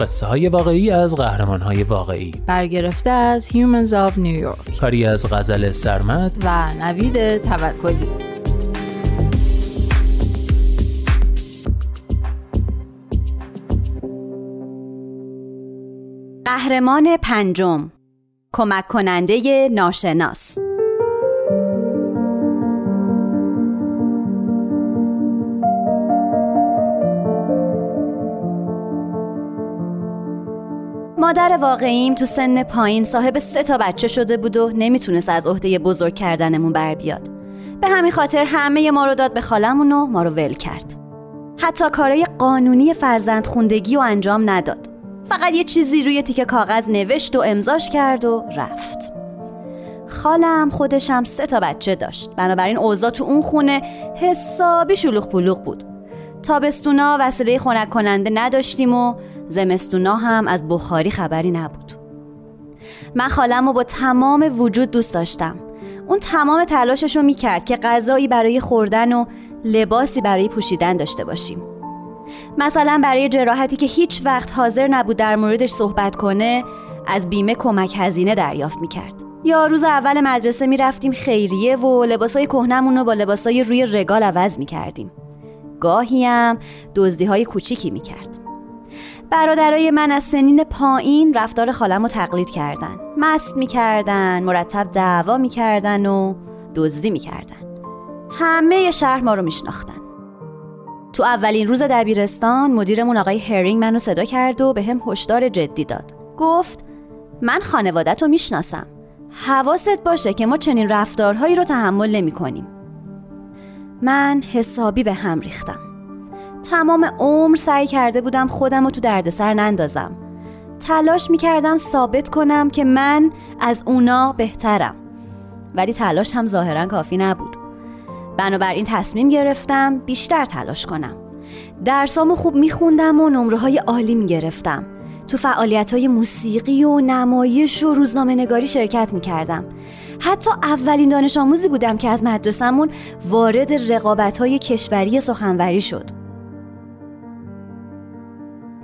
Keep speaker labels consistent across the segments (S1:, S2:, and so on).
S1: قصه های واقعی از قهرمان های واقعی.
S2: برگرفته از Humans of New York.
S1: کاری از غزل سرمد.
S2: و نوید توکلی.
S3: قهرمان پنجم. کمک کننده ناشناس. مادر واقعیم تو سن پایین صاحب سه تا بچه شده بود و نمی‌تونست از عهده بزرگ کردنمون بر بیاد. به همین خاطر همه ما رو داد به خالمون و ما رو ول کرد. حتی کارای قانونی فرزند خوندگی و انجام نداد. فقط یه چیزی روی تیکه کاغذ نوشت و امضاش کرد و رفت. خالم خودشم سه تا بچه داشت. بنابراین اوضاع تو اون خونه حسابی شلوغ پلوغ بود. تابستونا وسیله خنک کننده نداشتیم و زمستونا هم از بخاری خبری نبود. من خالم رو با تمام وجود دوست داشتم. اون تمام تلاشش رو می‌کرد که غذایی برای خوردن و لباسی برای پوشیدن داشته باشیم. مثلا برای جراحتی که هیچ وقت حاضر نبود در موردش صحبت کنه از بیمه کمک هزینه دریافت می‌کرد. یا روز اول مدرسه می‌رفتیم خیریه و لباسای کهنمون رو با لباسای روی رگال عوض می‌کردیم. گاهی هم دزدی های کوچیکی می‌کرد. برادرای من از سنین پایین رفتار خالم رو تقلید کردن. مست می‌کردن مرتب دعوا می‌کردن و دزدی می‌کردن. همه شهر ما رو میشناختن. تو اولین روز دبیرستان مدیرمون آقای هرینگ منو صدا کرد و به هم هشدار جدی داد. گفت من خانوادت رو می‌شناسم. حواست باشه که ما چنین رفتارهایی رو تحمل نمی کنیم. من حسابی به هم ریختم. تمام عمر سعی کرده بودم خودم رو تو دردسر نندازم. تلاش می‌کردم ثابت کنم که من از اونا بهترم. ولی تلاش هم ظاهرا کافی نبود. بنابراین تصمیم گرفتم بیشتر تلاش کنم. درسامو خوب میخوندم و نمره های عالی می‌گرفتم. تو فعالیت های موسیقی و نمایش و روزنامه نگاری شرکت می‌کردم. حتی اولین دانش آموزی بودم که از مدرسهمون وارد رقابت های کشوری سخنوری شد.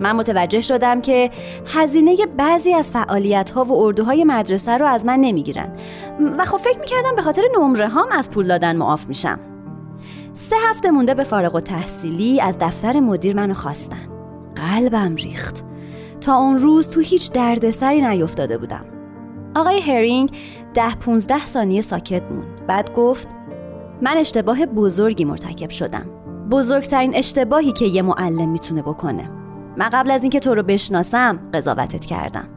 S3: من متوجه شدم که هزینه بعضی از فعالیت ها و اردوهای مدرسه رو از من نمی‌گیرن. و خب فکر می‌کردم به خاطر نمره هام از پول دادن معاف میشم. سه هفته مونده به فارغ و تحصیلی از دفتر مدیر منو خواستن. قلبم ریخت. تا اون روز تو هیچ دردسری نیفتاده بودم. آقای هرینگ ده پونزده ثانیه ساکت موند. بعد گفت من اشتباه بزرگی مرتکب شدم. بزرگترین اشتباهی که یه معلم می‌تونه بکنه. من قبل از اینکه تو رو بشناسم قضاوتت کردم.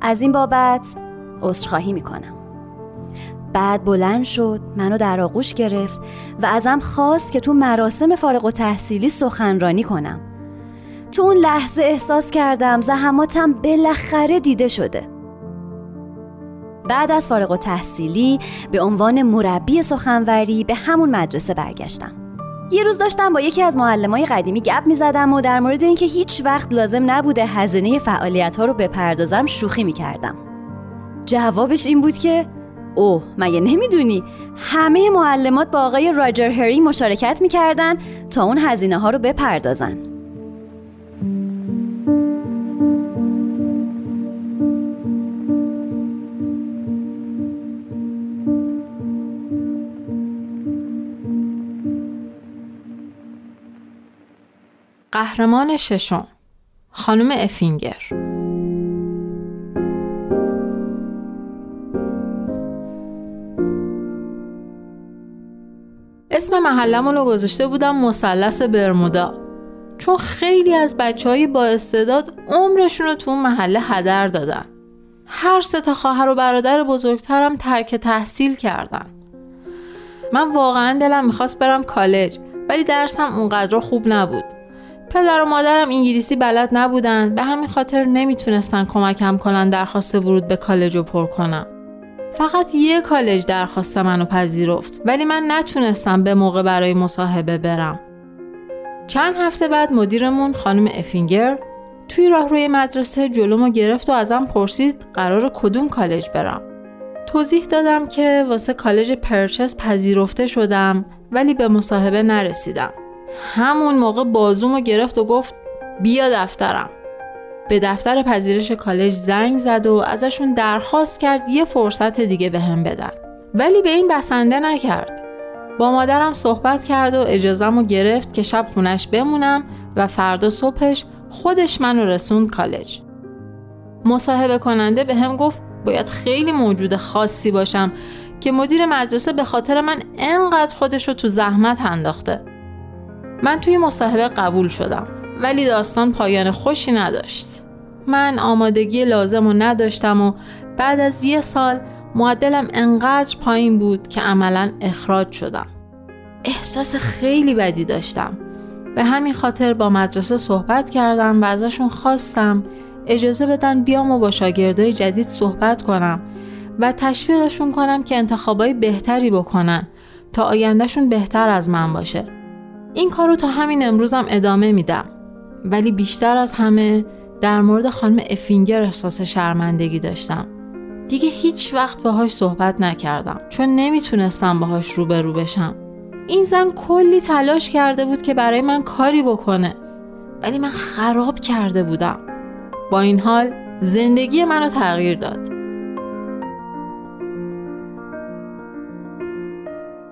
S3: از این بابت عذرخواهی می‌کنم. بعد بلند شد منو در آغوش گرفت و ازم خواست که تو مراسم فارغ و تحصیلی سخنرانی کنم. تو اون لحظه احساس کردم زحماتم بالاخره دیده شده. بعد از فارغ و تحصیلی به عنوان مربی سخنوری به همون مدرسه برگشتم. یه روز داشتم با یکی از معلمای قدیمی گپ می زدم و در مورد اینکه هیچ وقت لازم نبوده هزینه فعالیت ها رو بپردازم شوخی می کردم. جوابش این بود که اوه مگه نمی‌دونی همه معلمات با آقای راجر هری مشارکت می‌کردن تا اون هزینه ها رو بپردازن
S2: قهرمان ششم خانم افینگر. اسم محلمون رو گذاشته بودم مثلث برمودا. چون خیلی از بچه های با استعداد عمرشون رو تو اون محله هدر دادن. هر سه تا خواهر و برادر بزرگترم ترک تحصیل کردن. من واقعا دلم می‌خواست برم کالج ولی درسم اونقدر خوب نبود. پدر و مادرم انگلیسی بلد نبودن. به همین خاطر نمی‌تونستن کمکم کنن درخواست ورود به کالج رو پر کنم. فقط یه کالج درخواست منو پذیرفت ولی من نتونستم به موقع برای مصاحبه برم. چند هفته بعد مدیرمون خانم افینگر توی راهروی مدرسه جلومو گرفت و ازم پرسید قرار کدوم کالج برم. توضیح دادم که واسه کالج پرچس پذیرفته شدم ولی به مصاحبه نرسیدم. همون موقع بازومو گرفت و گفت بیا دفترم. به دفتر پذیرش کالج زنگ زد و ازشون درخواست کرد یه فرصت دیگه به هم بدن. ولی به این بسنده نکرد. با مادرم صحبت کرد و اجازم گرفت که شب خونش بمونم و فردا صبحش خودش منو رسوند کالج. مصاحبه کننده به هم گفت باید خیلی موجود خاصی باشم که مدیر مدرسه به خاطر من انقدر خودش رو تو زحمت انداخته. من توی مصاحبه قبول شدم ولی داستان پایان خوشی نداشت. من آمادگی لازم رو نداشتم و بعد از یه سال معدلم انقدر پایین بود که عملا اخراج شدم. احساس خیلی بدی داشتم. به همین خاطر با مدرسه صحبت کردم و ازشون خواستم اجازه بدن بیام و با شاگردای جدید صحبت کنم و تشویقشون کنم که انتخابای بهتری بکنن تا آیندهشون بهتر از من باشه. این کارو تا همین امروزم ادامه میدم. ولی بیشتر از همه در مورد خانم افینگر احساس شرمندگی داشتم. دیگه هیچ وقت باهاش صحبت نکردم چون نمی‌تونستم باهاش روبرو بشم. این زن کلی تلاش کرده بود که برای من کاری بکنه. ولی من خراب کرده بودم. با این حال زندگی منو تغییر داد.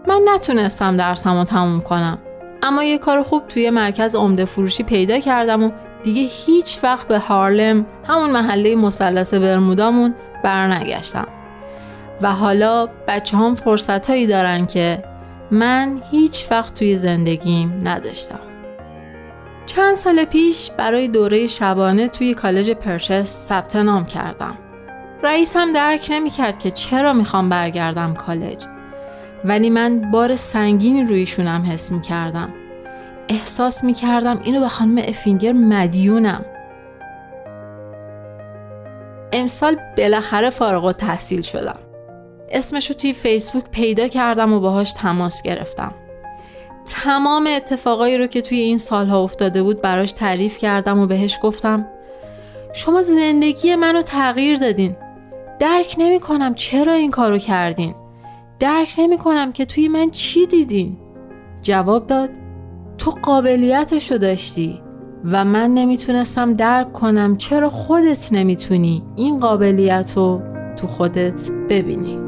S2: من نتونستم درسم رو تموم کنم. اما یه کار خوب توی مرکز عمده فروشی پیدا کردم و دیگه هیچ وقت به هارلم همون محله مثلث برمودامون برنگشتم. و حالا بچه هم فرصت هایی دارن که من هیچ وقت توی زندگیم نداشتم. چند سال پیش برای دوره شبانه توی کالج پرشس ثبت نام کردم. رئیسم درک نمی کرد که چرا می‌خوام برگردم کالج. ولی من بار سنگینی رویشونم حس می کردم احساس می کردم اینو به خانم افینگر مدیونم. امسال بالاخره فارغ تحصیل شدم. اسمش رو توی فیسبوک پیدا کردم و باهاش تماس گرفتم. تمام اتفاقایی رو که توی این سالها افتاده بود براش تعریف کردم و بهش گفتم شما زندگی منو تغییر دادین. درک نمی کنم چرا این کارو کردین. درک نمی کنم که توی من چی دیدین جواب داد تو قابلیتشو داشتی و من نمی‌تونستم درک کنم چرا خودت نمی‌تونی این قابلیت رو تو خودت ببینی.